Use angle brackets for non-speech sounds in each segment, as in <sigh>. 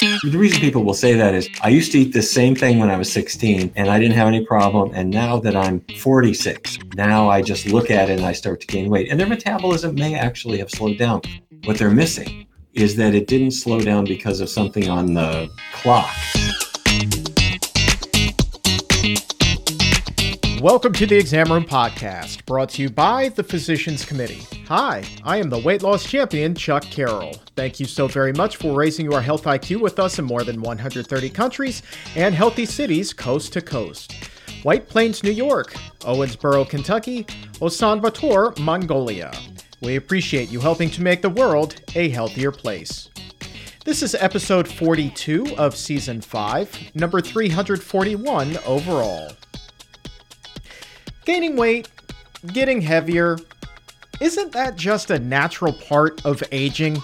The reason people will say that is I used to eat the same thing when I was 16 and I didn't have any problem. And now that I'm 46, now I just look at it and I start to gain weight. And their metabolism may actually have slowed down. What they're missing is that it didn't slow down because of something on the clock. Welcome to the Exam Room Podcast, brought to you by the Physicians Committee. Hi, I am the weight loss champion, Chuck Carroll. Thank you so very much for raising your health IQ with us in more than 130 countries and healthy cities coast to coast. White Plains, New York, Owensboro, Kentucky, Ulaanbaatar, Mongolia. We appreciate you helping to make the world a healthier place. This is episode 42 of season 5, number 341 overall. Gaining weight, getting heavier, isn't that just a natural part of aging?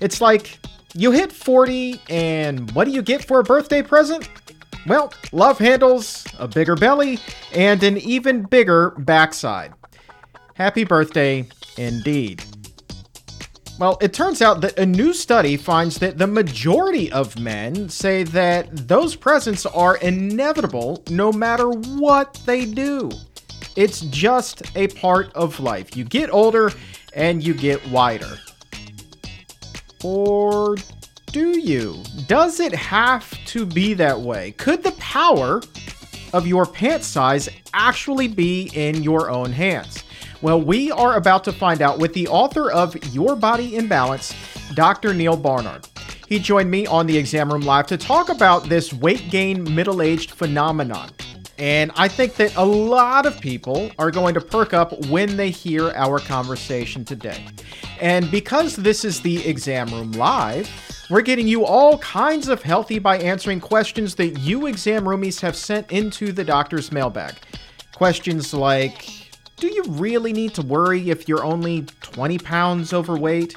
It's like you hit 40, and what do you get for a birthday present? Well, love handles, a bigger belly, and an even bigger backside. Happy birthday, indeed. Well, it turns out that a new study finds that the majority of men say that those presents are inevitable no matter what they do. It's just a part of life. You get older and you get wider. Or do you? Does it have to be that way? Could the power of your pant size actually be in your own hands? Well, we are about to find out with the author of Your Body in Balance, Dr. Neal Barnard. He joined me on the exam room live to talk about this weight gain middle aged phenomenon. And I think that a lot of people are going to perk up when they hear our conversation today. And because this is the exam room live, we're getting you all kinds of healthy by answering questions that you exam roomies have sent into the doctor's mailbag. Questions like Do you really need to worry if you're only 20 pounds overweight?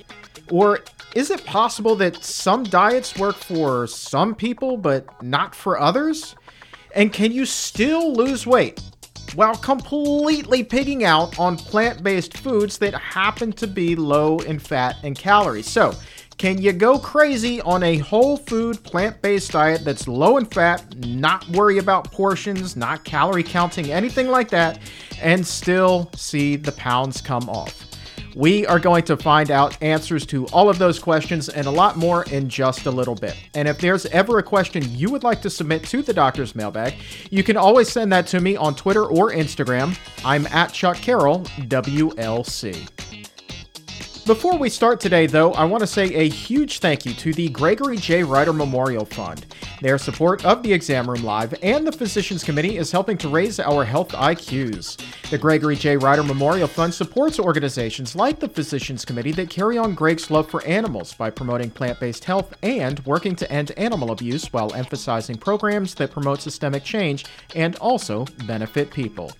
Or is it possible that some diets work for some people but not for others? And can you still lose weight while completely pigging out on plant based foods that happen to be low in fat and calories? So, can you go crazy on a whole food plant based diet that's low in fat, not worry about portions, not calorie counting, anything like that, and still see the pounds come off? We are going to find out answers to all of those questions and a lot more in just a little bit. And if there's ever a question you would like to submit to the doctor's mailbag, you can always send that to me on Twitter or Instagram. I'm at Chuck Carroll, WLC. Before we start today, though, I want to say a huge thank you to the Gregory J. Reiter Memorial Fund. Their support of the Exam Room Live and the Physicians Committee is helping to raise our health IQs. The Gregory J. Reiter Memorial Fund supports organizations like the Physicians Committee that carry on Greg's love for animals by promoting plant based health and working to end animal abuse while emphasizing programs that promote systemic change and also benefit people.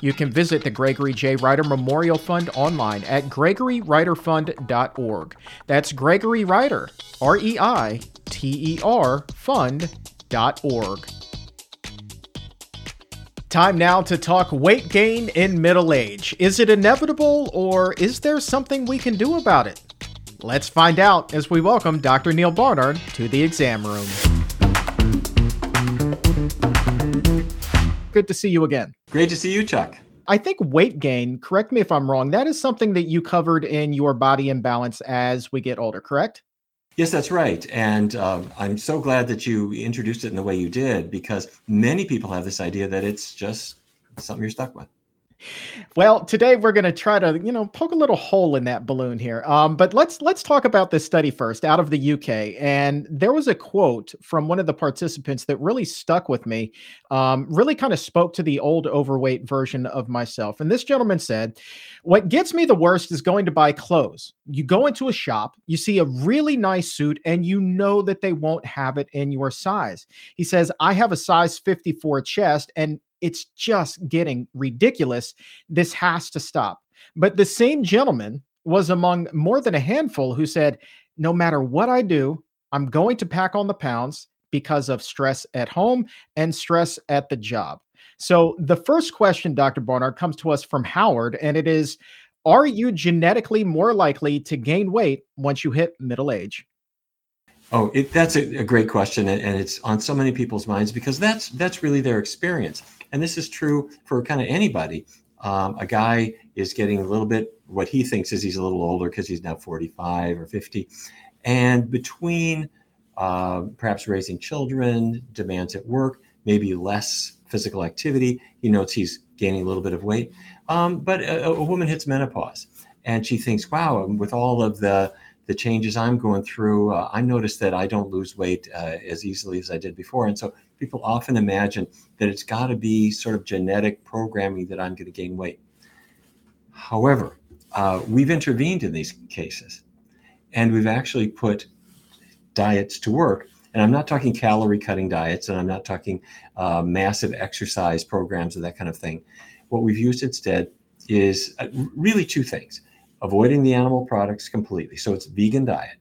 You can visit the Gregory J. Reiter Memorial Fund online at gregoryreiterfund.org. That's Gregory Reiter, R E I T E R, fund.org. Time now to talk weight gain in middle age. Is it inevitable or is there something we can do about it? Let's find out as we welcome Dr. Neal Barnard to the exam room. Good to see you again. Great to see you, Chuck. I think weight gain, correct me if I'm wrong, that is something that you covered in Your Body in Balance as we get older, correct? Yes, that's right. And um, I'm so glad that you introduced it in the way you did because many people have this idea that it's just something you're stuck with. Well, today we're going to try to, you know, poke a little hole in that balloon here. Um, but let's let's talk about this study first, out of the UK. And there was a quote from one of the participants that really stuck with me. Um, really kind of spoke to the old overweight version of myself. And this gentleman said, "What gets me the worst is going to buy clothes. You go into a shop, you see a really nice suit, and you know that they won't have it in your size." He says, "I have a size 54 chest, and it's just getting ridiculous. This has to stop. But the same gentleman was among more than a handful who said, No matter what I do, I'm going to pack on the pounds because of stress at home and stress at the job. So, the first question, Dr. Barnard, comes to us from Howard, and it is Are you genetically more likely to gain weight once you hit middle age? Oh, it, that's a, a, great question, and, and it's on so many people's minds because that's that's really their experience, and this is true for kind of anybody. Um, a guy is getting a little bit what he thinks is he's a little older because he's now 45 or 50, and between uh, perhaps raising children, demands at work, maybe less physical activity, he notes he's gaining a little bit of weight. Um, but a, a woman hits menopause, and she thinks, "Wow, with all of the the changes I'm going through, uh, I noticed that I don't lose weight uh, as easily as I did before. And so people often imagine that it's got to be sort of genetic programming that I'm going to gain weight. However, uh, we've intervened in these cases and we've actually put diets to work. And I'm not talking calorie cutting diets and I'm not talking uh, massive exercise programs or that kind of thing. What we've used instead is uh, really two things avoiding the animal products completely. So it's a vegan diet,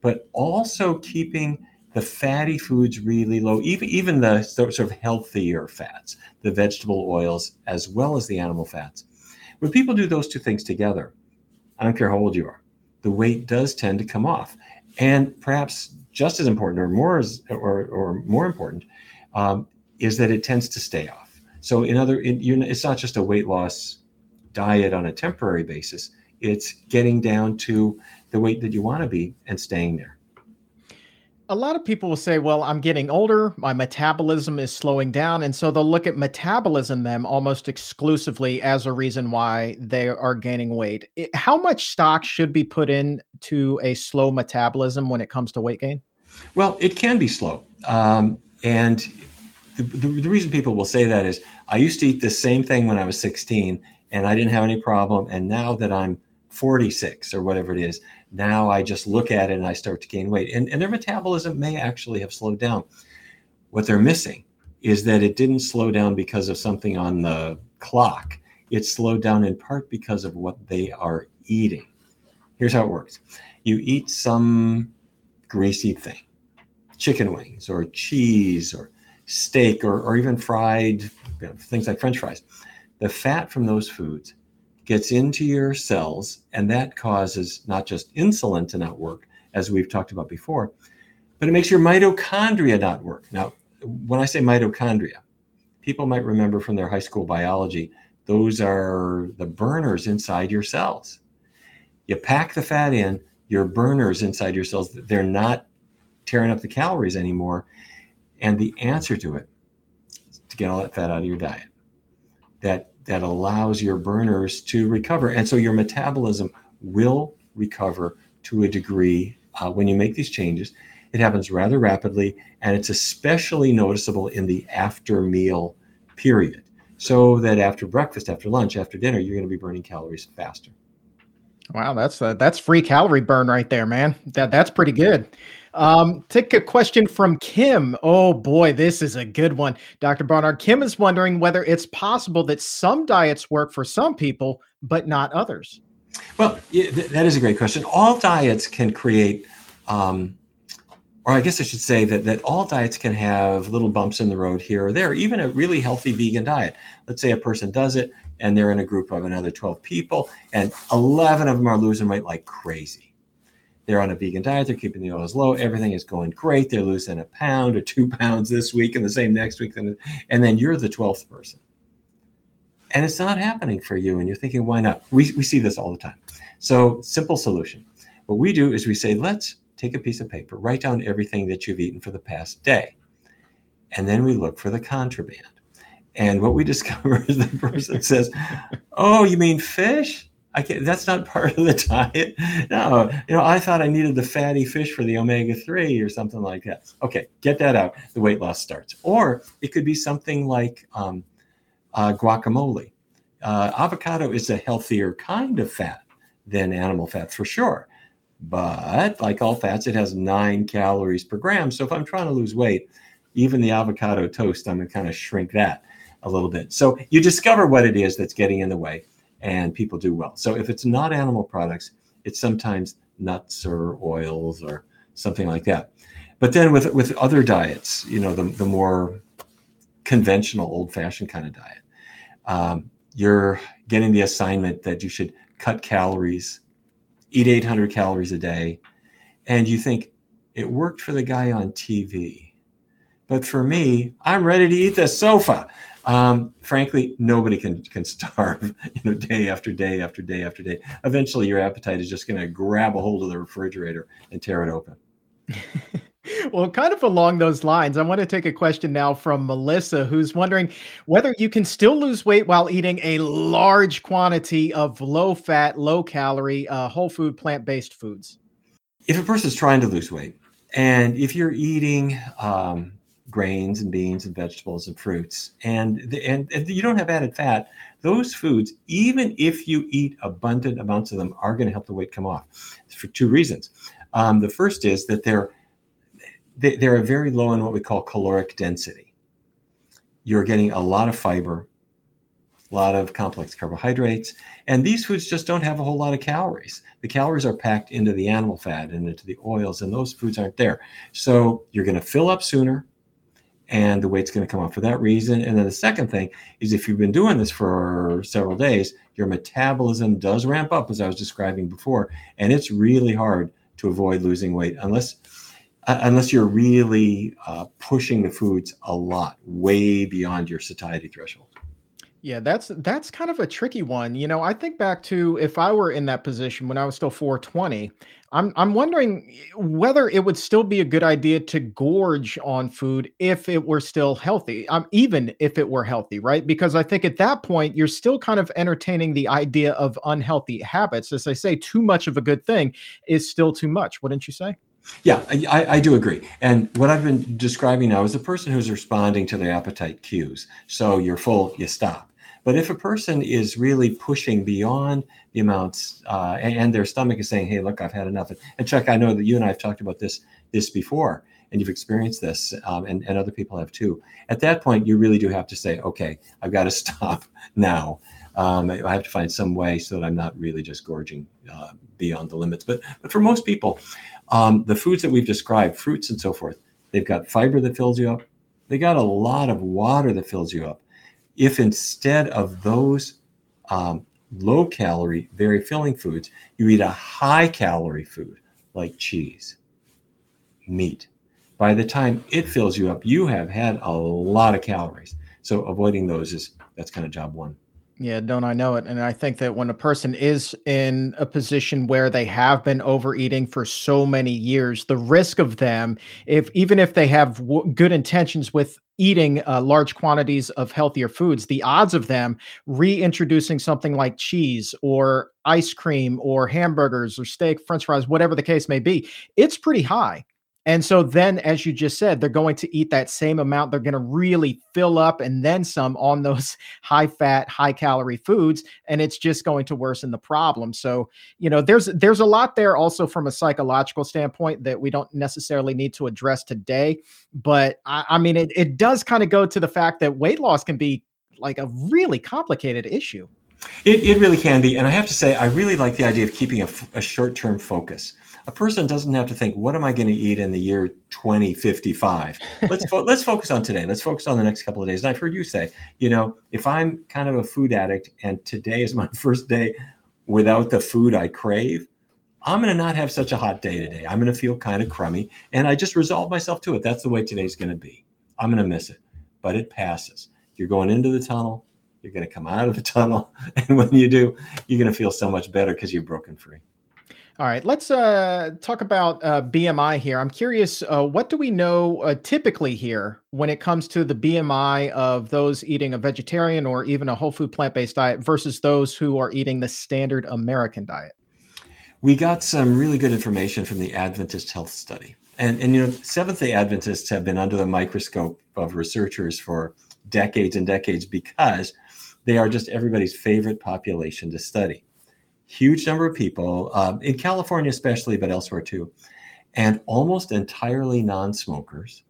but also keeping the fatty foods really low, even, even the sort of healthier fats, the vegetable oils, as well as the animal fats. When people do those two things together, I don't care how old you are, the weight does tend to come off. And perhaps just as important or more as, or, or more important um, is that it tends to stay off. So in other, it's not just a weight loss diet on a temporary basis it's getting down to the weight that you want to be and staying there. A lot of people will say, well, I'm getting older, my metabolism is slowing down. And so they'll look at metabolism them almost exclusively as a reason why they are gaining weight. How much stock should be put in to a slow metabolism when it comes to weight gain? Well, it can be slow. Um, and the, the, the reason people will say that is I used to eat the same thing when I was 16 and I didn't have any problem. And now that I'm 46 or whatever it is. Now I just look at it and I start to gain weight. And, and their metabolism may actually have slowed down. What they're missing is that it didn't slow down because of something on the clock. It slowed down in part because of what they are eating. Here's how it works you eat some greasy thing, chicken wings or cheese or steak or, or even fried you know, things like french fries. The fat from those foods gets into your cells, and that causes not just insulin to not work, as we've talked about before, but it makes your mitochondria not work. Now, when I say mitochondria, people might remember from their high school biology, those are the burners inside your cells. You pack the fat in, your burners inside your cells, they're not tearing up the calories anymore. And the answer to it is to get all that fat out of your diet. That that allows your burners to recover. And so your metabolism will recover to a degree uh, when you make these changes. It happens rather rapidly, and it's especially noticeable in the after meal period. So that after breakfast, after lunch, after dinner, you're going to be burning calories faster. Wow, that's uh, that's free calorie burn right there, man. That that's pretty good. Um, take a question from Kim. Oh boy, this is a good one, Dr. Barnard. Kim is wondering whether it's possible that some diets work for some people, but not others. Well, that is a great question. All diets can create, um, or I guess I should say that that all diets can have little bumps in the road here or there. Even a really healthy vegan diet. Let's say a person does it and they're in a group of another 12 people, and 11 of them are losing weight like crazy they're on a vegan diet. They're keeping the oils low. Everything is going great. They're losing a pound or two <laughs> pounds this week and the same next week. And then you're the 12th person. And it's not happening for you. And you're thinking, why not? We, we see this all the time. So, simple solution. What we do is we say, let's take a piece of paper, write down everything that you've eaten for the past day. And then we look for the contraband. And what we <laughs> discover is the person says, Oh, you mean fish? I can't, that's not <laughs> part of the diet. No, you know, I thought I needed the fatty fish for the omega 3 or something like that. Okay, get that out. The weight loss starts. Or it could be something like um, uh, guacamole. Uh, avocado is a healthier kind of fat than animal fat for sure. But like all fats, it has nine calories per gram. So if I'm trying to lose weight, even the avocado toast, I'm going to kind of shrink that a little bit. So you discover what it is that's getting in the way and people do well. So if it's not animal products, it's sometimes nuts or oils or something like that. But then with with other diets, you know, the, the more conventional, old fashioned kind of diet, um, you're getting the assignment that you should cut calories, eat 800 calories a day, and you think, It worked for the guy on TV. But for me, I'm ready to eat the sofa. Um, frankly, nobody can can <laughs> starve, you know, day after day after day after day. Eventually, your appetite is just going to grab a hold of the refrigerator and tear it open. <laughs> well, kind of along those lines, I want to take a question now from Melissa, who's wondering whether you can still lose weight while eating a large quantity of low fat, low calorie, uh, whole food, plant based foods. If a person's trying to lose weight, and if you're eating um, grains and beans and vegetables and fruits, and, the, and, you don't have added fat, those foods, even if you eat abundant amounts of them, are going to help the weight come off for two reasons. Um, the first is that they're they, they're very low in what we call caloric density. You're getting a lot of fiber, a lot of complex carbohydrates, and these foods just don't have a whole lot of calories. The calories are packed into the animal fat and into the oils, and those foods aren't there. So you're going to fill up sooner and the weight's going to come off for that reason. And then the second thing is if you've been doing this for several days, your metabolism does ramp up, as I was describing before, and it's really hard to avoid losing weight unless uh, unless you're really uh, pushing the foods a lot, way beyond your satiety threshold. Yeah, that's that's kind of a tricky one. You know, I think back to if I were in that position when I was still 420, I'm I'm wondering whether it would still be a good idea to gorge on food if it were still healthy. Um, even if it were healthy, right? Because I think at that point you're still kind of entertaining the idea of unhealthy habits. As I say, too much of a good thing is still too much. Wouldn't you say? Yeah, I, I, do agree. And what I've been describing now is a person who's responding to their appetite cues. So you're full, you stop. But if a person is really pushing beyond the amounts uh, and, and, their stomach is saying, "Hey, look, I've had enough," and Chuck, I know that you and I have talked about this this before, and you've experienced this, um, and and other people have too. At that point, you really do have to say, "Okay, I've got to <laughs> stop now." Um, I have to find some way so that I'm not really just gorging uh, beyond the limits. But but for most people, um, the foods that we've described, fruits and so forth, they've got fiber that fills you up. They got a lot of water that fills you up if instead of those um, low calorie, very filling foods, you eat a high calorie food like cheese, meat, by the time it fills you up, you have had a lot of calories. So avoiding those is that's kind of job one. Yeah, don't I know it? And I think that when a person is in a position where they have been overeating for so many years, the risk of them, if even if they have w- good intentions with eating uh, large quantities of healthier foods, the odds of them reintroducing something like cheese or ice cream or hamburgers or steak, french fries, whatever the case may be, it's pretty high. And so then, as you just said, they're going to eat that same amount. They're going to really fill up and then some on <laughs> those high fat, high calorie foods, and it's just going to worsen the problem. So, you know, there's there's a lot there also from a psychological standpoint that we don't necessarily need to address today. But I, I mean, it, it does kind of go to the fact that weight loss can be like a really complicated issue. It, it really can be. And I have to say, I really like the idea of keeping a, a short term focus a person doesn't have to think, what am I going to eat in the year 2055? Let's fo- let's focus on today. Let's focus on the next couple of days. And I've heard you say, you know, if I'm kind of a food addict and today is my <laughs> first day without the food I crave, I'm going to not have such a hot day today. I'm going to feel kind of crummy. And I just resolve myself to it. That's the way today's going to be. I'm going to miss it, but it passes. You're going into the tunnel. You're going to come out of the tunnel. <laughs> And when you do, you're going to feel so much better because you've broken free. All right, let's uh, talk about uh, BMI here. I'm curious, uh, what do we know uh, typically here when it comes to the BMI of those eating a vegetarian or even a whole food plant based diet versus those who are eating the standard American diet? We got some really good information from the Adventist Health Study. And, and you know, Seventh day Adventists have been under the microscope of researchers for decades and decades because they are just everybody's favorite population to study huge number of people um, in California, especially, but elsewhere too, and almost entirely non smokers,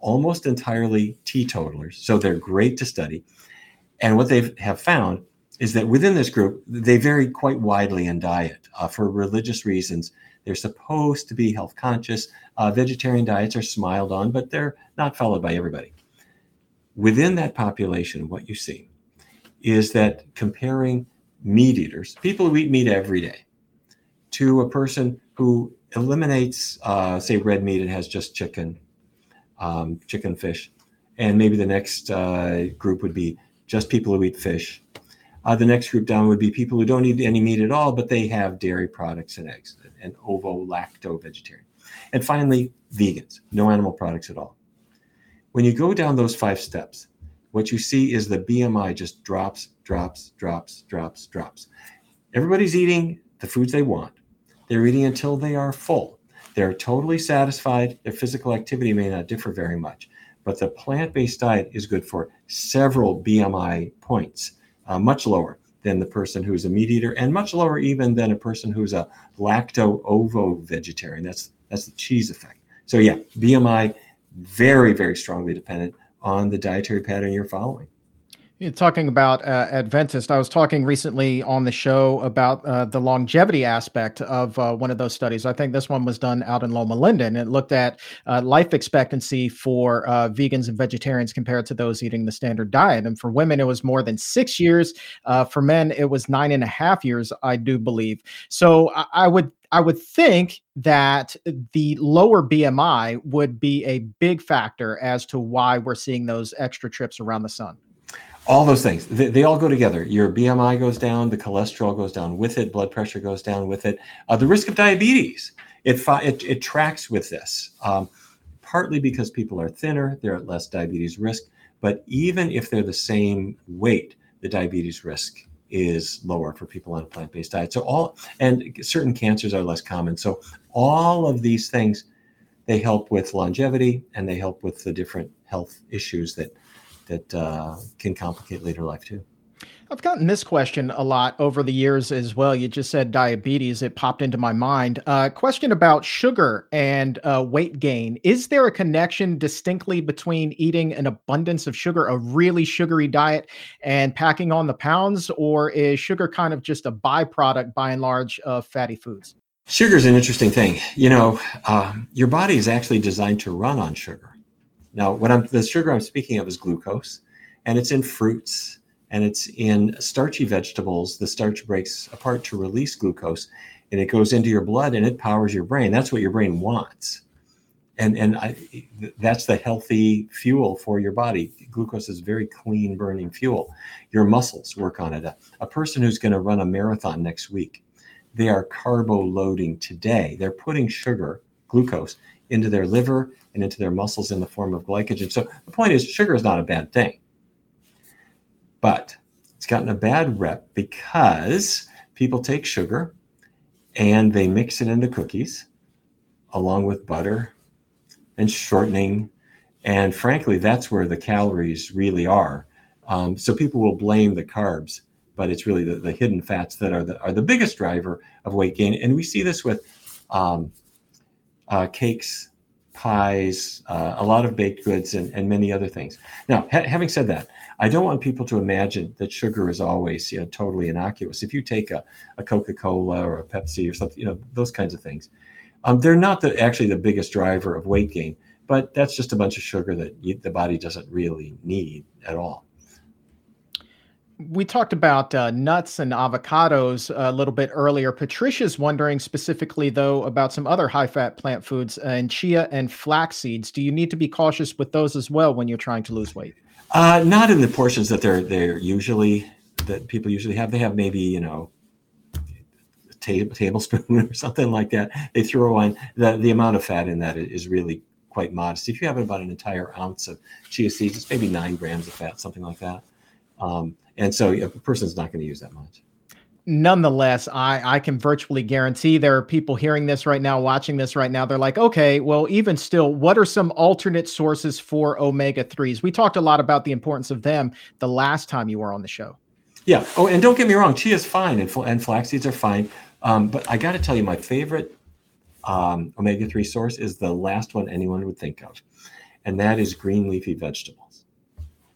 almost entirely teetotalers. So they're great to study. And what they have found is that within this group, they vary quite widely in diet uh, for religious reasons. They're supposed to be health conscious. Uh, vegetarian diets are smiled on, but they're not followed by everybody. Within that population, what you see is that comparing meat eaters, people who eat meat every day, to a person who eliminates, uh, say, red meat. and has just chicken, um, chicken, fish, and maybe the next uh, group would be just people who eat fish. Uh, the next group down would be people who don't eat any meat at all, but they have dairy products and eggs, and ovo lacto vegetarian. And finally, vegans, no animal products at all. When you go down those five steps, what you see is the BMI just drops, drops, drops, drops, drops. Everybody's eating the foods they want. They're eating until they are full. They're totally satisfied. Their physical activity may not differ very much, but the plant based diet is good for several BMI points, uh, much lower than the person who's a meat eater, and much lower even than a person who's a lacto ovo vegetarian. That's that's the cheese effect. So yeah, BMI very very strongly dependent on the dietary pattern you're following. You're talking about uh, Adventist. I was talking recently on the show about uh, the longevity aspect of uh, one of those studies. I think this one was done out in Loma Linda, and it looked at uh, life expectancy for uh, vegans and vegetarians compared to those eating the standard diet. And for women, it was more than six years. Uh, for men, it was nine and a half years, I do believe. So I, I would I would think that the lower BMI would be a big factor as to why we're seeing those extra trips around the sun all those things. They, they, all go together. Your bmi goes down the cholesterol goes down with it blood pressure goes down with it. Uh, the risk of diabetes it, it, it tracks with this um, partly because people are thinner they're at less diabetes risk but even if they're the same weight the diabetes risk is lower for people on a plant-based diet. So all and certain cancers are less common. So all of these things they help with longevity and they help with the different health issues that that uh, can complicate later life too. I've gotten this question a lot over the years as well. You just said diabetes, it popped into my mind. Uh, question about sugar and uh, weight gain. Is there a connection distinctly between eating an abundance of sugar, a really sugary diet, and packing on the pounds, or is sugar kind of just a byproduct by and large of fatty foods? Sugar is an interesting thing. You know, uh, your body is actually designed to run on sugar. Now, what I'm the sugar I'm speaking of is glucose, and it's in fruits and it's in starchy vegetables. The starch breaks apart to release glucose, and it goes into your blood and it powers your brain. That's what your brain wants, and and I, that's the healthy fuel for your body. Glucose is very clean burning fuel. Your muscles work on it. A, a person who's going to run a marathon next week, they are carbo loading today. They're putting sugar, glucose, into their liver and into their muscles in the form of glycogen. So the point is, sugar is not a bad thing, but it's gotten a bad rep because people take sugar and they mix it into cookies along with butter and shortening. And frankly, that's where the calories really are. Um, so people will blame the carbs, but it's really the, the hidden fats that are the, are the biggest driver of weight gain. And we see this with um, uh, cakes pies, uh, a lot of baked goods, and, and many other things. Now, ha- having said that, I don't want people to imagine that sugar is always you know, totally innocuous. If you take a, a Coca Cola or a Pepsi or something, you know, those kinds of things, um, they're not the, actually the biggest driver of weight gain, but that's just a bunch of sugar that you, the body doesn't really need at all we talked about uh, nuts and avocados a little bit earlier. Patricia's wondering specifically, though, about some other high fat plant foods uh, and chia and flax seeds. Do you need to be cautious with those as well when you're trying to lose weight? Uh, not in the portions that they're they're usually that people usually have. They have maybe you know a tablespoon <laughs> or something like that. They throw on the the amount of fat in that is really quite modest. If you have about an entire ounce of chia seeds, it's maybe nine grams of fat, something like that. Um, and so a person's not going to use that much. Nonetheless, I, I can virtually guarantee there are people hearing this right now, watching this right now. They're like, okay, well, even still, what are some alternate sources for omega 3s? We talked a lot about the importance of them the last time you were on the show. Yeah. Oh, and don't get me wrong, chia is fine and, and flax seeds are fine. Um, but I got to tell you, my favorite um, omega 3 source is the last one anyone would think of, and that is green leafy vegetables.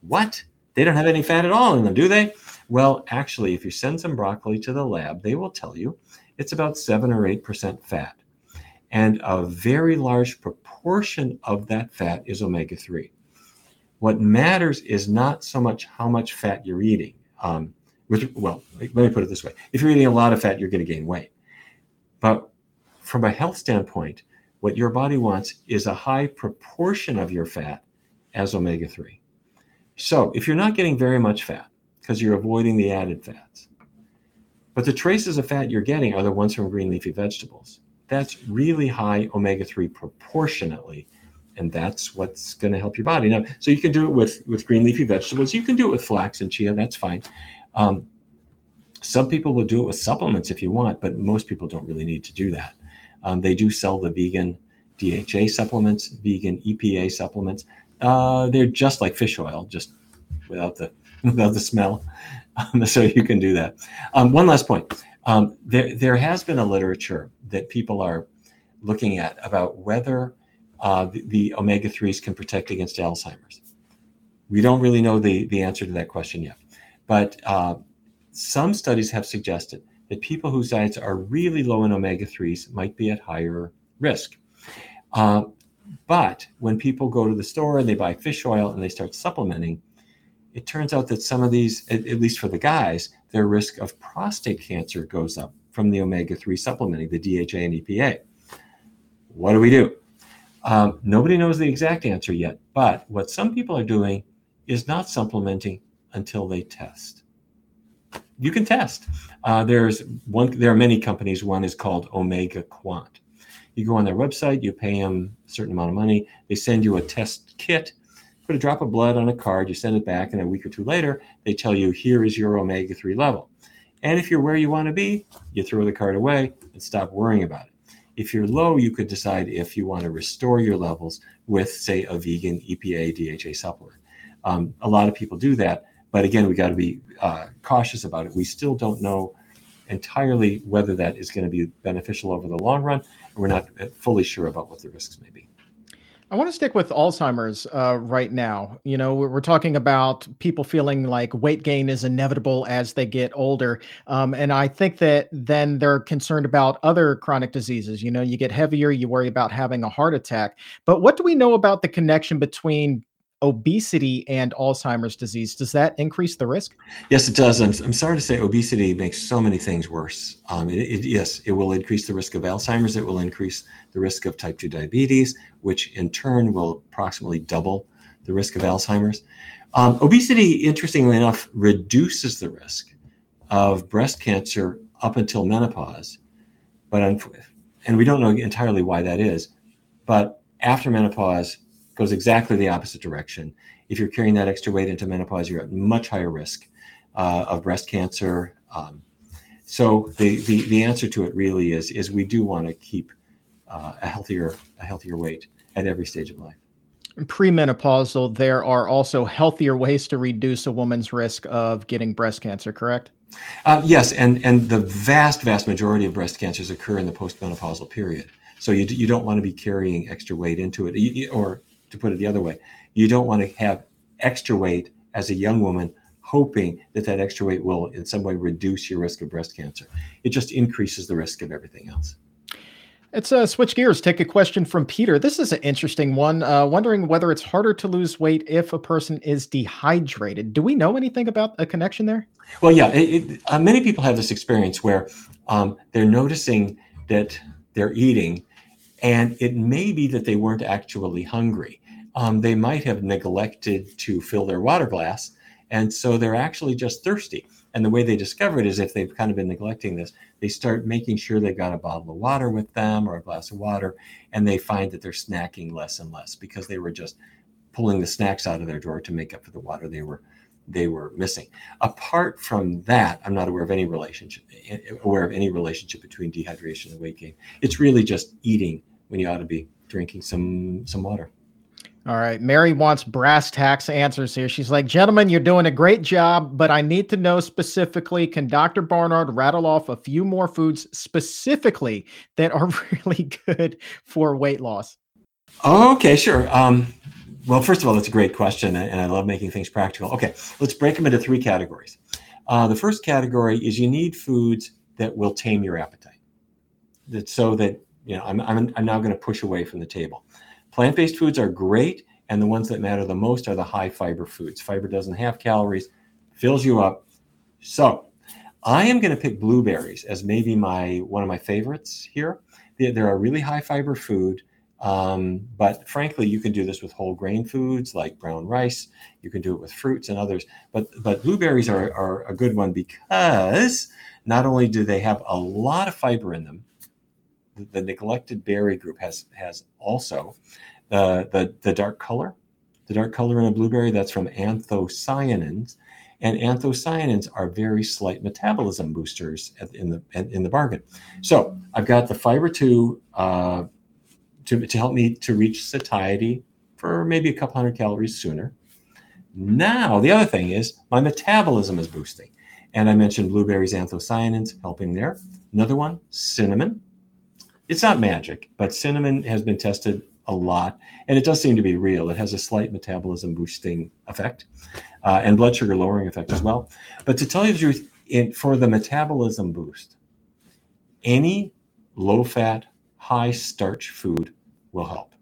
What? They don't have any fat at all in them, do they? Well, actually, if you send some broccoli to the lab, they will tell you it's about 7 or 8% fat. And a very large proportion of that fat is omega 3. What matters is not so much how much fat you're eating. Um, which, well, let me put it this way if you're eating a lot of fat, you're going to gain weight. But from a health standpoint, what your body wants is a high proportion of your fat as omega 3. So if you're not getting very much fat because you're avoiding the added fats, but the traces of fat you're getting are the ones from green leafy vegetables, that's really high omega 3 proportionately. And that's what's going to help your body. Now, so you can do it with, with green leafy vegetables. You can do it with flax and chia. That's fine. Um, some people will do it with supplements if you want, but most people don't really need to do that. Um, they do sell the vegan DHA supplements, vegan EPA supplements. Uh, they're just like fish oil, just without the <laughs> without the smell. Um, so you can do that. Um, one last point: um, there there has been a literature that people are looking at about whether uh, the, the omega threes can protect against Alzheimer's. We don't really know the the answer to that question yet, but uh, some studies have suggested that people whose diets are really low in omega 3s might be at higher risk. Uh, but when people go to the store and they buy fish oil and they start supplementing, it turns out that some of these, at, at least for the guys, their risk of prostate cancer goes up from the omega 3 supplementing, the DHA and EPA. What do we do? Um, nobody knows the exact answer yet, but what some people are doing is not supplementing until they test you can test. Uh, there's one. There are many companies. One is called OmegaQuant. You go on their website. You pay them a certain amount of money. They send you a test kit. Put a drop of blood on a card. You send it back, and a week or two later, they tell you here is your omega three level. And if you're where you want to be, you throw the card away and stop worrying about it. If you're low, you could decide if you want to restore your levels with, say, a vegan EPA DHA supplement. Um, a lot of people do that but again, we got to be uh, cautious about it. We still don't know entirely whether that is going to be beneficial over the long run. We're not fully sure about what the risks may be. I want to stick with Alzheimer's uh, right now. You know, we're, we're, talking about people feeling like weight gain is inevitable as they get older. Um, and I think that then they're concerned about other chronic diseases. You know, you get heavier, you worry about having a heart attack. But what do we know about the connection between obesity and Alzheimer's disease. Does that increase the risk? Yes, it does. I'm, I'm sorry to say obesity makes so many things worse. Um, it, it, yes, it will increase the risk of Alzheimer's. It will increase the risk of type 2 diabetes, which in turn will approximately double the risk of Alzheimer's. Um, obesity, interestingly enough, reduces the risk of breast cancer up until menopause. But and we don't know entirely why that is. But after menopause, goes exactly the opposite direction. If you're carrying that extra weight into menopause, you're at much higher risk uh, of breast cancer. Um, so the, the the answer to it really is is we do want to keep uh, a healthier a healthier weight at every stage of life. Premenopausal, there are also healthier ways to reduce a woman's risk of getting breast cancer. Correct? Uh, yes, and and the vast vast majority of breast cancers occur in the postmenopausal period. So you, you don't want to be carrying extra weight into it, or to put it the other way. You don't want to have extra weight as a young woman hoping that that extra weight will in some way reduce your risk of breast cancer. It just increases the risk of everything else. Let's uh, switch gears. Take a question from Peter. This is an interesting one. Uh, wondering whether it's harder to lose weight if a person is dehydrated. Do we know anything about a connection there? Well, yeah. It, it, uh, many people have this experience where um, they're noticing that they're eating and it may be that they weren't actually hungry. Um, they might have neglected to fill their water glass. And so they're actually just thirsty. And the way they discover it is if they've kind of been neglecting this, they start making sure they've got a bottle of water with them or a glass of water. And they find that they're snacking less and less because they were just pulling the snacks out of their drawer to make up for the water they were they were missing. Apart from that, I'm not aware of any relationship aware of any relationship between dehydration and weight gain. It's really just eating when you ought to be drinking some some water. All right. Mary wants brass tacks answers here. She's like, gentlemen, you're doing a great job, but I need to know specifically can Dr. Barnard rattle off a few more foods specifically that are <laughs> really good for weight loss? Okay, sure. Um, well, first of all, that's a great question, and I love making things practical. Okay, let's break them into three categories. Uh, the first category is you need foods that will tame your appetite. That so that you know, I'm I'm, I'm now going to push away from the table. Plant-based foods are great, and the ones that matter the most are the high fiber foods. Fiber doesn't have calories, fills you up. So, I am going to pick blueberries as maybe my one of my favorites here They're, they're a really high fiber food. Um, but frankly, you can do this with whole grain foods like brown rice. You can do it with fruits and others. But but blueberries are, are a good one because not only do they have a lot of fiber in them, the, neglected berry group has has also the, the the dark color. The dark color in a blueberry that's from anthocyanins, and anthocyanins are very slight metabolism boosters in the in the bargain. So I've got the fiber two. Uh, to, to help me to reach satiety for maybe a couple hundred calories sooner. Now, the other thing is my metabolism is boosting. And I mentioned blueberries, anthocyanins helping there. Another one, cinnamon. It's not magic, but cinnamon has been tested a lot, and it does seem to be real. It has a slight metabolism boosting effect uh, and blood sugar lowering effect as well. But to tell you the truth, in, for the metabolism boost, any low fat, high starch food will help.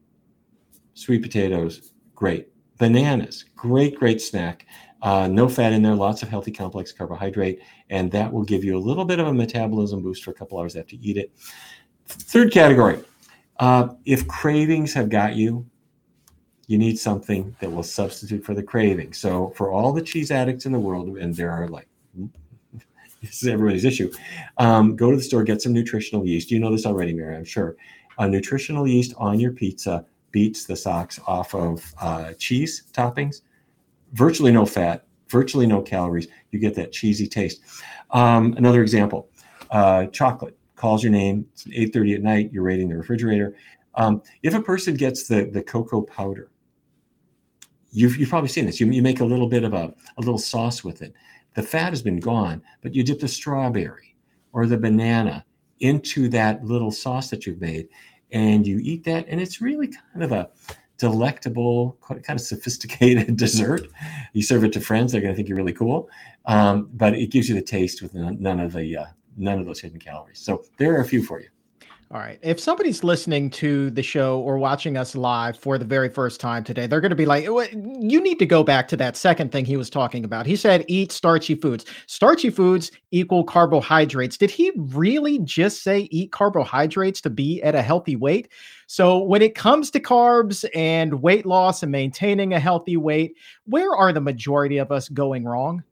Sweet potatoes, great. Bananas, great, great snack. Uh, no fat in there, lots of healthy complex carbohydrate, and that will give you a little bit of a metabolism boost for a couple hours after you eat it. Third category uh, if cravings have got you, you need something that will substitute for the craving. So, for all the cheese addicts in the world, and there are like <laughs> this is everybody's issue. Um, go to the store, get some nutritional yeast. You know this already, Mary, I'm sure a nutritional yeast on your pizza beats the socks off of uh, cheese toppings. Virtually no fat, virtually no calories. You get that cheesy taste. Um, another example: uh, chocolate calls your name. It's 8:30 at night. You're raiding the refrigerator. Um, if a person gets the the cocoa powder, you've, you've probably seen this. You, you make a little bit of a, a little sauce with it. The fat has been gone, but you dip the strawberry or the banana into that little sauce that you've made and you eat that and it's really kind of a delectable kind of sophisticated <laughs> dessert you serve it to friends they're going to think you're really cool um, but it gives you the taste with none of the uh, none of those hidden calories so there are a few for you all right. If somebody's listening to the show or watching us live for the very first time today, they're going to be like, you need to go back to that second thing he was talking about. He said, eat starchy foods. Starchy foods equal carbohydrates. Did he really just say eat carbohydrates to be at a healthy weight? So, when it comes to carbs and weight loss and maintaining a healthy weight, where are the majority of us going wrong?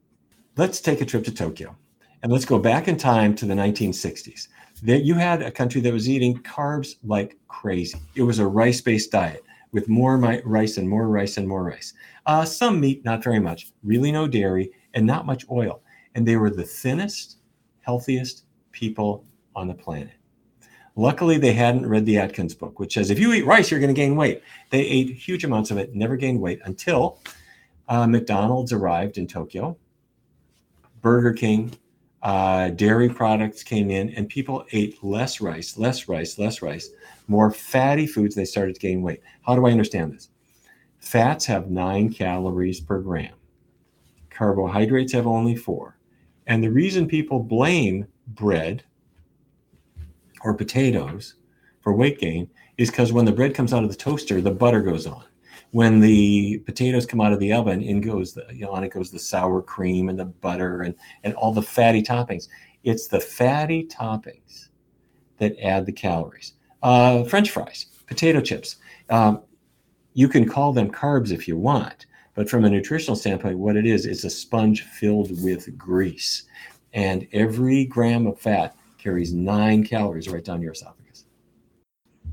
Let's take a trip to Tokyo and let's go back in time to the 1960s that you had a country that was eating carbs like crazy. It was a rice based diet with more rice and more rice and more rice. Uh, some meat, not very much, really no dairy, and not much oil. And they were the thinnest, healthiest people on the planet. Luckily, they hadn't read the Atkins book, which says if you eat rice, you're going to gain weight. They ate huge amounts of it, never gained weight until uh, McDonald's arrived in Tokyo, Burger King, uh, dairy products came in and people ate less rice, less rice, less rice, more fatty foods. They started to gain weight. How do I understand this? Fats have nine calories per gram, carbohydrates have only four. And the reason people blame bread or potatoes for weight gain is because when the bread comes out of the toaster, the butter goes on when the potatoes come out of the oven, in goes the, you know, on it goes the sour cream and the butter and, and all the fatty toppings. It's the fatty toppings that add the calories. Uh, French fries, potato chips. Um, you can call them carbs if you want, but from a nutritional standpoint, what it is is a sponge filled with grease. And every gram of fat carries nine calories right down your esophagus.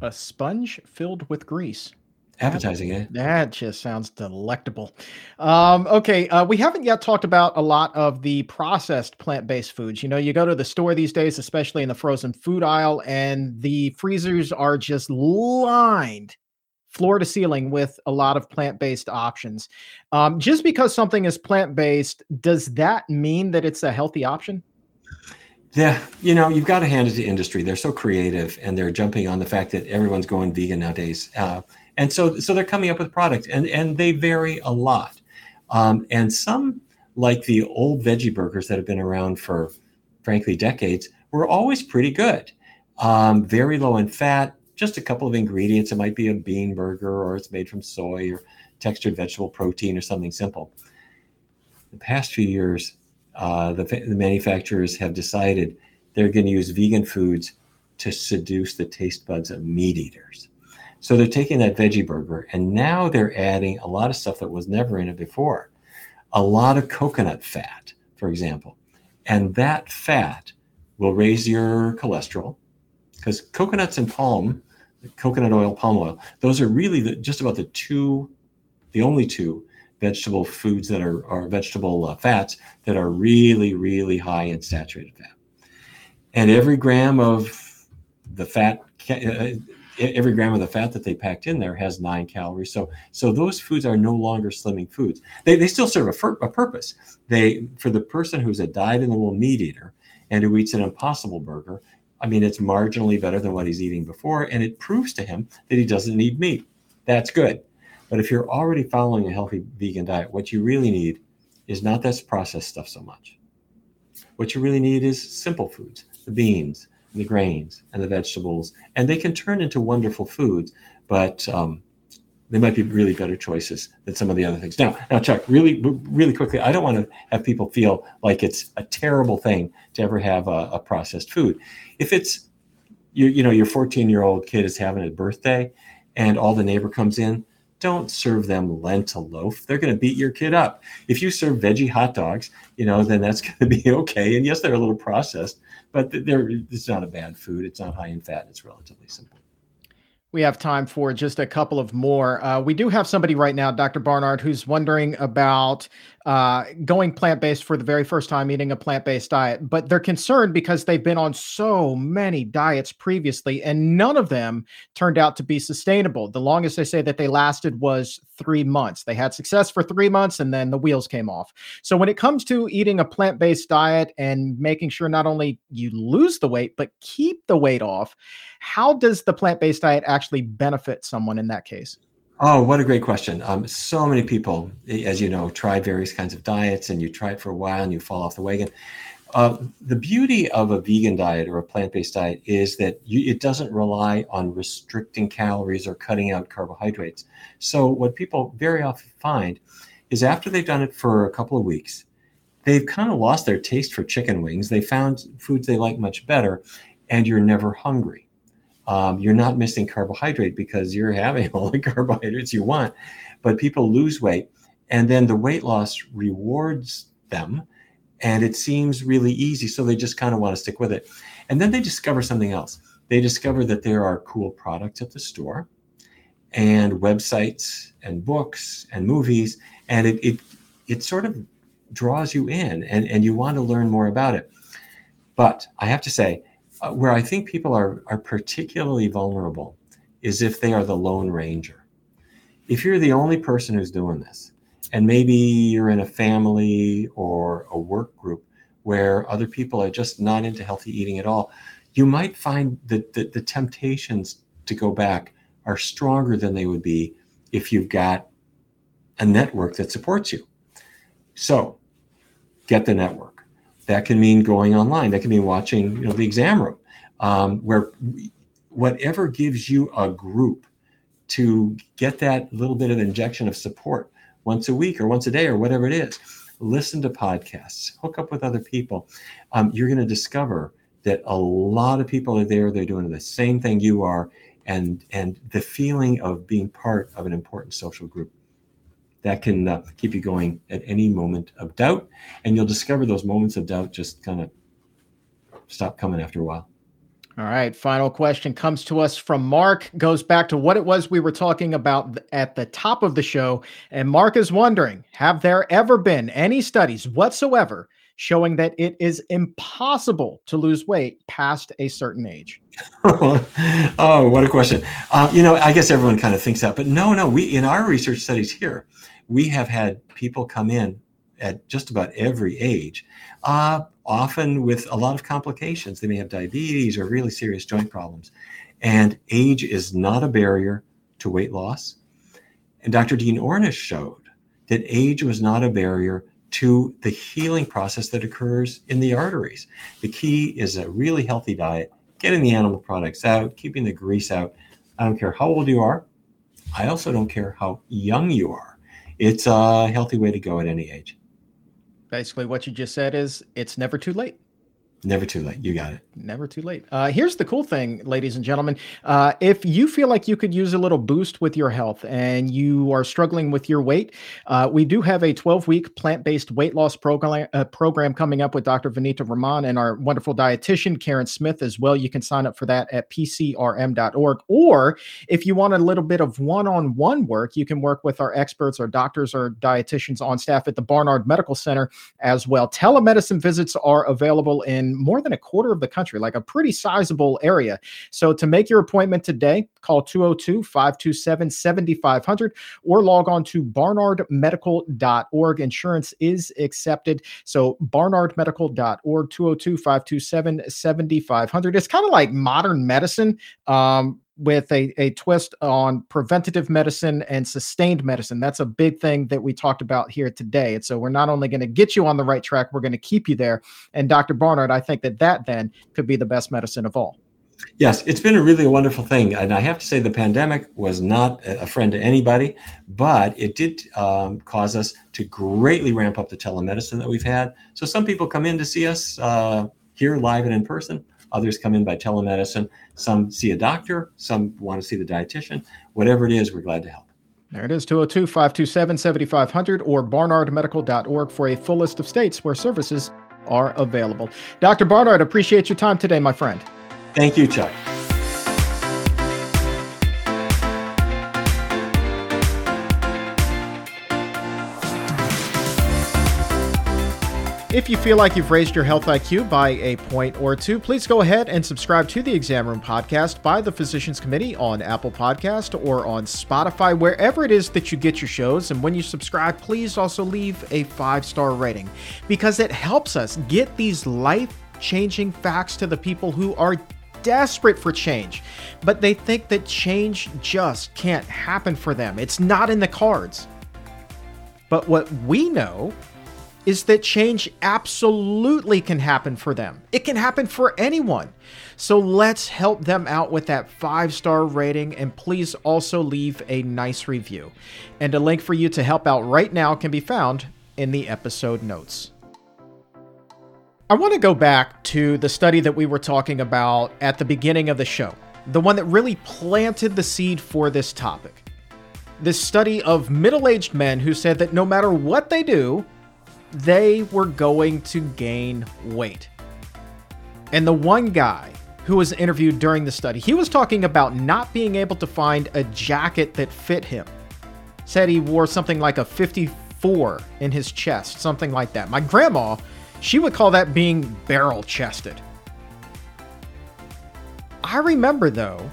A sponge filled with grease appetizing, eh? That just sounds delectable. Um, okay, uh, we haven't yet talked about a lot of the processed plant-based foods. You know, you go to the store these days, especially in the frozen food aisle, and the freezers are just lined floor to ceiling with a lot of plant-based options. Um, just because something is plant-based, does that mean that it's a healthy option? Yeah, you know, you've got to hand it to industry. They're so creative, and they're jumping on the fact that everyone's going vegan nowadays. Uh, and so so they're coming up with products and and they vary a lot. Um, and some like the old veggie burgers that have been around for frankly decades were always pretty good. Um, very low in fat just a couple of ingredients. It might be a bean burger or it's made from soy or textured vegetable protein or something simple. The past few years uh, the, the manufacturers have decided they're going to use vegan foods to seduce the taste buds of meat eaters. So they're taking that veggie burger and now they're adding a lot of stuff that was never in it before. A lot of coconut fat, for example. And that fat will raise your cholesterol because coconuts and palm, coconut oil, palm oil, those are really the, just about the two, the only two vegetable foods that are, are vegetable uh, fats that are really, really high in saturated fat. And every gram of the fat, uh, every gram of the fat that they packed in there has nine calories. So, so those foods are no longer slimming foods. They, they still serve a, fur, a purpose. They, for the person who's a in the wool meat eater and who eats an impossible burger, I mean, it's marginally better than what he's eating before, and it proves to him that he doesn't need meat. That's good. But if you're already following a healthy vegan diet, what you really need is not that processed stuff so much. What you really need is simple foods, the beans, the grains, and the vegetables, and they can turn into wonderful foods, but um, they might be really better choices than some of the other things. Now, now, Chuck, really, really quickly, I don't want to have people feel like it's a terrible thing to ever have a, a processed food. If it's you, you know, your 14 year old kid is having a birthday, and all the neighbor comes in, don't serve them lentil loaf. They're going to beat your kid up. If you serve veggie hot dogs, you know, then that's going to be <laughs> okay. And yes, they're a little processed, but they're it's not a bad food. It's not high in fat. It's relatively simple. We have time for just a couple of more. Uh, we do have somebody right now, Dr. Barnard, who's wondering about uh, going plant based for the very first time, eating a plant based diet, but they're concerned because they've been on so many diets previously and none of them turned out to be sustainable. The longest they say that they lasted was three months. They had success for three months and then the wheels came off. So when it comes to eating a plant based diet and making sure not only you lose the weight, but keep the weight off, how does the plant based diet actually benefit someone in that case? Oh, what a great question. Um, so many people, as you know, try various kinds of diets and you try it for a while and you fall off the wagon. Uh, the beauty of a vegan diet or a plant based diet is that you, it doesn't rely on restricting calories or cutting out carbohydrates. So, what people very often find is after they've done it for a couple of weeks, they've kind of lost their taste for chicken wings. They found foods they like much better, and you're never hungry um, you're not missing carbohydrate because you're having <laughs> all the carbohydrates you want. But people lose weight, and then the weight loss rewards them, and it seems really easy. So they just kind of want to stick with it. And then they discover something else. They discover that there are cool products at the store, and websites, and books, and movies, and it it it sort of draws you in, and and you want to learn more about it. But I have to say, uh, where I think people are, are particularly vulnerable is if they are the lone ranger. If you're the only person who's doing this, and maybe you're in a family or a work group where other people are just not into healthy eating at all, you might find that the, the temptations to go back are stronger than they would be if you've got a network that supports you. So get the network that can mean going online. That can mean watching, you know, the exam room, um, where whatever gives you a group to get that little bit of injection of support once a week or once a day or whatever it is. Listen to podcasts, hook up with other people. Um, you're going to discover that a lot of people are there. They're doing the same thing you are, and and the feeling of being part of an important social group that can uh, keep you going at any moment of doubt. And you'll discover those moments of doubt just kind of stop coming after a while. All right. Final question comes to us from Mark, goes back to what it was we were talking about at the top of the show. And Mark is wondering Have there ever been any studies whatsoever showing that it is impossible to lose weight past a certain age? <laughs> oh, what a question. Uh, you know, I guess everyone kind of thinks that, but no, no, we, in our research studies here, we have had people come in at just about every age, uh, often with a lot of complications. They may have diabetes or really serious joint problems. And age is not a barrier to weight loss. And Dr. Dean Ornish showed that age was not a barrier to the healing process that occurs in the arteries. The key is a really healthy diet, getting the animal products out, keeping the grease out. I don't care how old you are. I also don't care how young you are it's a healthy way to go at any age. Basically, what you just said is it's never too late. Never too late. You got it. Never too late. Uh, here's the cool thing, ladies and gentlemen. Uh, if you feel like you could use a little boost with your health and you are struggling with your weight, uh, we do have a 12 week plant based weight loss program, uh, program coming up with Dr. Vanita Rahman and our wonderful dietitian, Karen Smith, as well. You can sign up for that at pcrm.org. Or if you want a little bit of one on one work, you can work with our experts, our doctors, or dietitians on staff at the Barnard Medical Center as well. Telemedicine visits are available in more than a quarter of the country, like a pretty sizable area. So to make your appointment today, call 202 527 7500 or log on to barnardmedical.org. Insurance is accepted. So barnardmedical.org, 202 527 7500. It's kind of like modern medicine. Um, with a, a twist on preventative medicine and sustained medicine. That's a big thing that we talked about here today. And so we're not only going to get you on the right track, we're going to keep you there. And Dr. Barnard, I think that that then could be the best medicine of all. Yes, it's been a really wonderful thing. And I have to say, the pandemic was not a friend to anybody, but it did um, cause us to greatly ramp up the telemedicine that we've had. So some people come in to see us uh, here live and in person. Others come in by telemedicine. Some see a doctor. Some want to see the dietitian. Whatever it is, we're glad to help. There it is 202 527 7500 or barnardmedical.org for a full list of states where services are available. Dr. Barnard, appreciate your time today, my friend. Thank you, Chuck. If you feel like you've raised your health IQ by a point or two, please go ahead and subscribe to the Exam Room podcast by the Physicians Committee on Apple Podcast or on Spotify, wherever it is that you get your shows. And when you subscribe, please also leave a five star rating because it helps us get these life changing facts to the people who are desperate for change, but they think that change just can't happen for them. It's not in the cards. But what we know is that change absolutely can happen for them. It can happen for anyone. So let's help them out with that five star rating and please also leave a nice review. And a link for you to help out right now can be found in the episode notes. I want to go back to the study that we were talking about at the beginning of the show, the one that really planted the seed for this topic. This study of middle aged men who said that no matter what they do, they were going to gain weight. And the one guy who was interviewed during the study, he was talking about not being able to find a jacket that fit him. Said he wore something like a 54 in his chest, something like that. My grandma, she would call that being barrel chested. I remember though,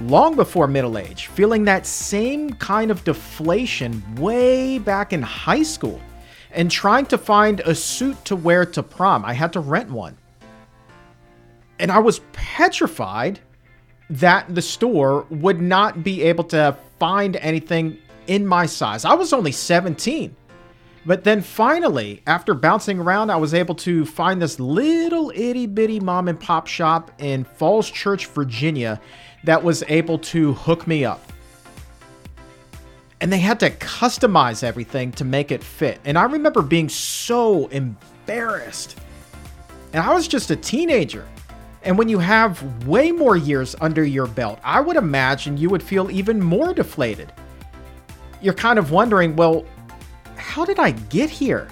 long before middle age, feeling that same kind of deflation way back in high school and trying to find a suit to wear to prom. I had to rent one. And I was petrified that the store would not be able to find anything in my size. I was only 17. But then finally, after bouncing around, I was able to find this little itty bitty mom and pop shop in Falls Church, Virginia, that was able to hook me up and they had to customize everything to make it fit. And I remember being so embarrassed. And I was just a teenager. And when you have way more years under your belt, I would imagine you would feel even more deflated. You're kind of wondering, well, how did I get here?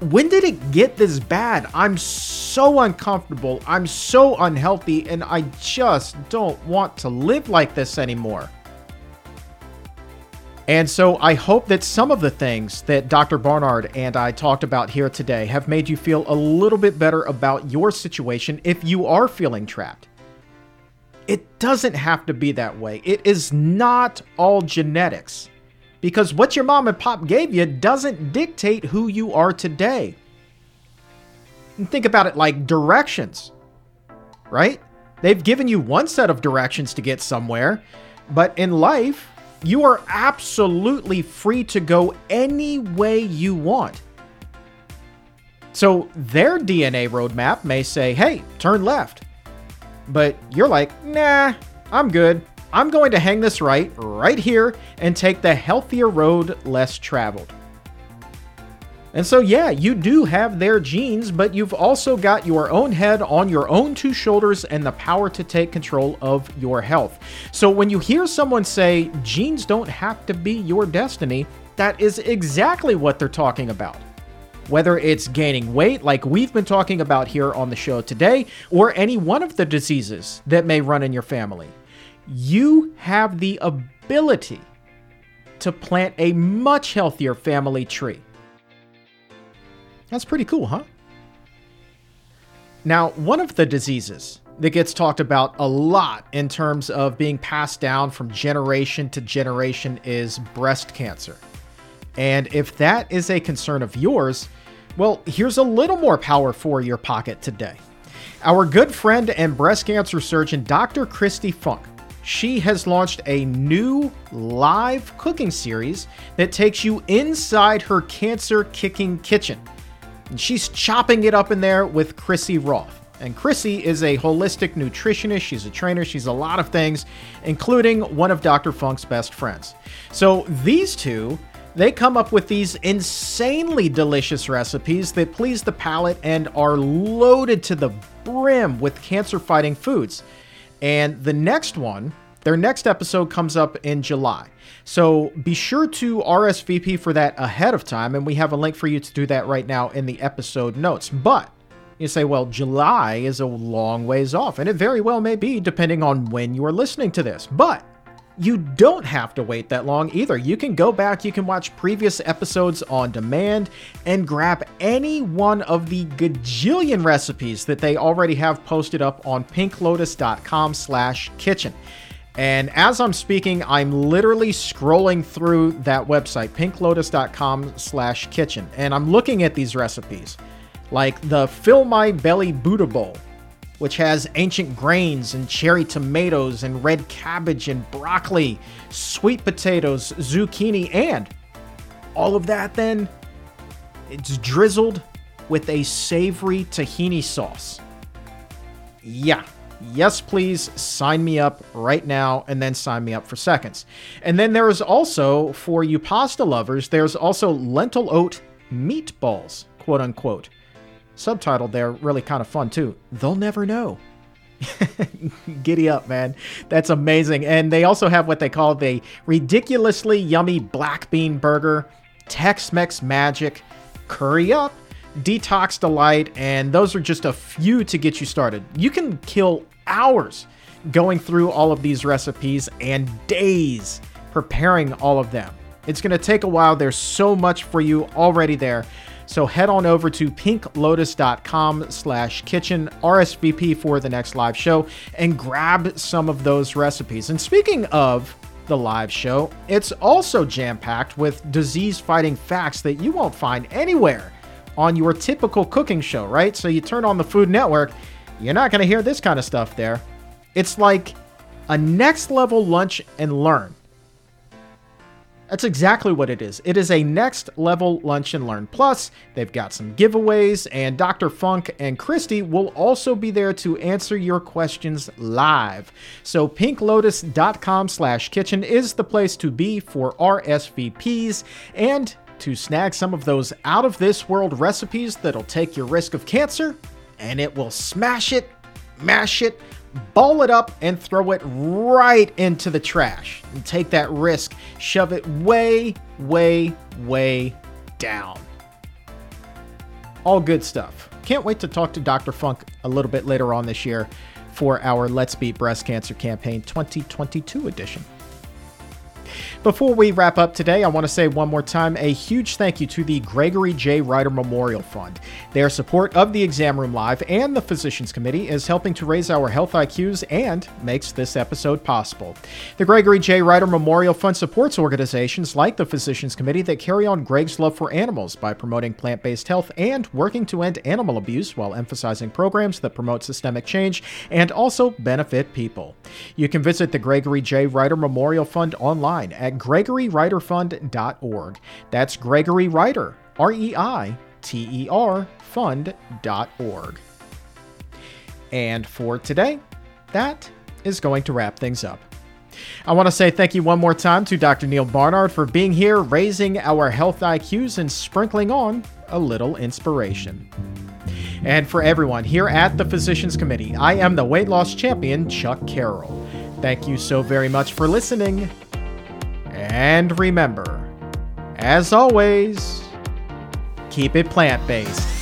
When did it get this bad? I'm so uncomfortable. I'm so unhealthy, and I just don't want to live like this anymore. And so I hope that some of the things that Dr. Barnard and I talked about here today have made you feel a little bit better about your situation if you are feeling trapped. It doesn't have to be that way. It is not all genetics. Because what your mom and pop gave you doesn't dictate who you are today. And think about it like directions, right? They've given you one set of directions to get somewhere, but in life, you are absolutely free to go any way you want. So their DNA roadmap may say, hey, turn left. But you're like, nah, I'm good. I'm going to hang this right, right here, and take the healthier road less traveled. And so, yeah, you do have their genes, but you've also got your own head on your own two shoulders and the power to take control of your health. So, when you hear someone say genes don't have to be your destiny, that is exactly what they're talking about. Whether it's gaining weight, like we've been talking about here on the show today, or any one of the diseases that may run in your family, you have the ability to plant a much healthier family tree. That's pretty cool, huh? Now, one of the diseases that gets talked about a lot in terms of being passed down from generation to generation is breast cancer. And if that is a concern of yours, well, here's a little more power for your pocket today. Our good friend and breast cancer surgeon, Dr. Kristi Funk, she has launched a new live cooking series that takes you inside her cancer kicking kitchen. And she's chopping it up in there with Chrissy Roth. And Chrissy is a holistic nutritionist. She's a trainer. She's a lot of things, including one of Dr. Funk's best friends. So these two, they come up with these insanely delicious recipes that please the palate and are loaded to the brim with cancer fighting foods. And the next one, their next episode comes up in July. So be sure to RSVP for that ahead of time, and we have a link for you to do that right now in the episode notes. But you say, well, July is a long ways off, and it very well may be depending on when you are listening to this. But you don't have to wait that long either. You can go back, you can watch previous episodes on demand, and grab any one of the gajillion recipes that they already have posted up on pinklotus.com slash kitchen. And as I'm speaking, I'm literally scrolling through that website, pinklotus.com slash kitchen, and I'm looking at these recipes. Like the Fill My Belly Buddha Bowl, which has ancient grains and cherry tomatoes and red cabbage and broccoli, sweet potatoes, zucchini, and all of that then it's drizzled with a savory tahini sauce. Yeah, yes, please sign me up right now and then sign me up for seconds. And then there is also, for you pasta lovers, there's also lentil oat meatballs, quote unquote. Subtitled there, really kind of fun too. They'll never know. <laughs> Giddy up, man. That's amazing. And they also have what they call the ridiculously yummy black bean burger, Tex Mex magic, curry up, detox delight, and those are just a few to get you started. You can kill hours going through all of these recipes and days preparing all of them. It's going to take a while. There's so much for you already there. So head on over to pinklotus.com slash kitchen RSVP for the next live show and grab some of those recipes. And speaking of the live show, it's also jam packed with disease fighting facts that you won't find anywhere on your typical cooking show, right? So you turn on the Food Network, you're not going to hear this kind of stuff there. It's like a next level lunch and learn. That's exactly what it is. It is a next level lunch and learn. Plus, they've got some giveaways, and Dr. Funk and Christy will also be there to answer your questions live. So pinklotus.com slash kitchen is the place to be for RSVPs and to snag some of those out of this world recipes that'll take your risk of cancer and it will smash it, mash it, ball it up, and throw it right into the trash. And take that risk, shove it way, way, way down. All good stuff. Can't wait to talk to Dr. Funk a little bit later on this year for our Let's Beat Breast Cancer Campaign 2022 edition. Before we wrap up today, I want to say one more time a huge thank you to the Gregory J. Reiter Memorial Fund. Their support of the Exam Room Live and the Physicians Committee is helping to raise our health IQs and makes this episode possible. The Gregory J. Reiter Memorial Fund supports organizations like the Physicians Committee that carry on Greg's love for animals by promoting plant based health and working to end animal abuse while emphasizing programs that promote systemic change and also benefit people. You can visit the Gregory J. Reiter Memorial Fund online at gregoryreiterfund.org. That's Gregory R E I T E R, fund.org. And for today, that is going to wrap things up. I want to say thank you one more time to Dr. Neal Barnard for being here, raising our health IQs, and sprinkling on a little inspiration. And for everyone here at the Physicians Committee, I am the weight loss champion, Chuck Carroll. Thank you so very much for listening. And remember, as always, keep it plant based.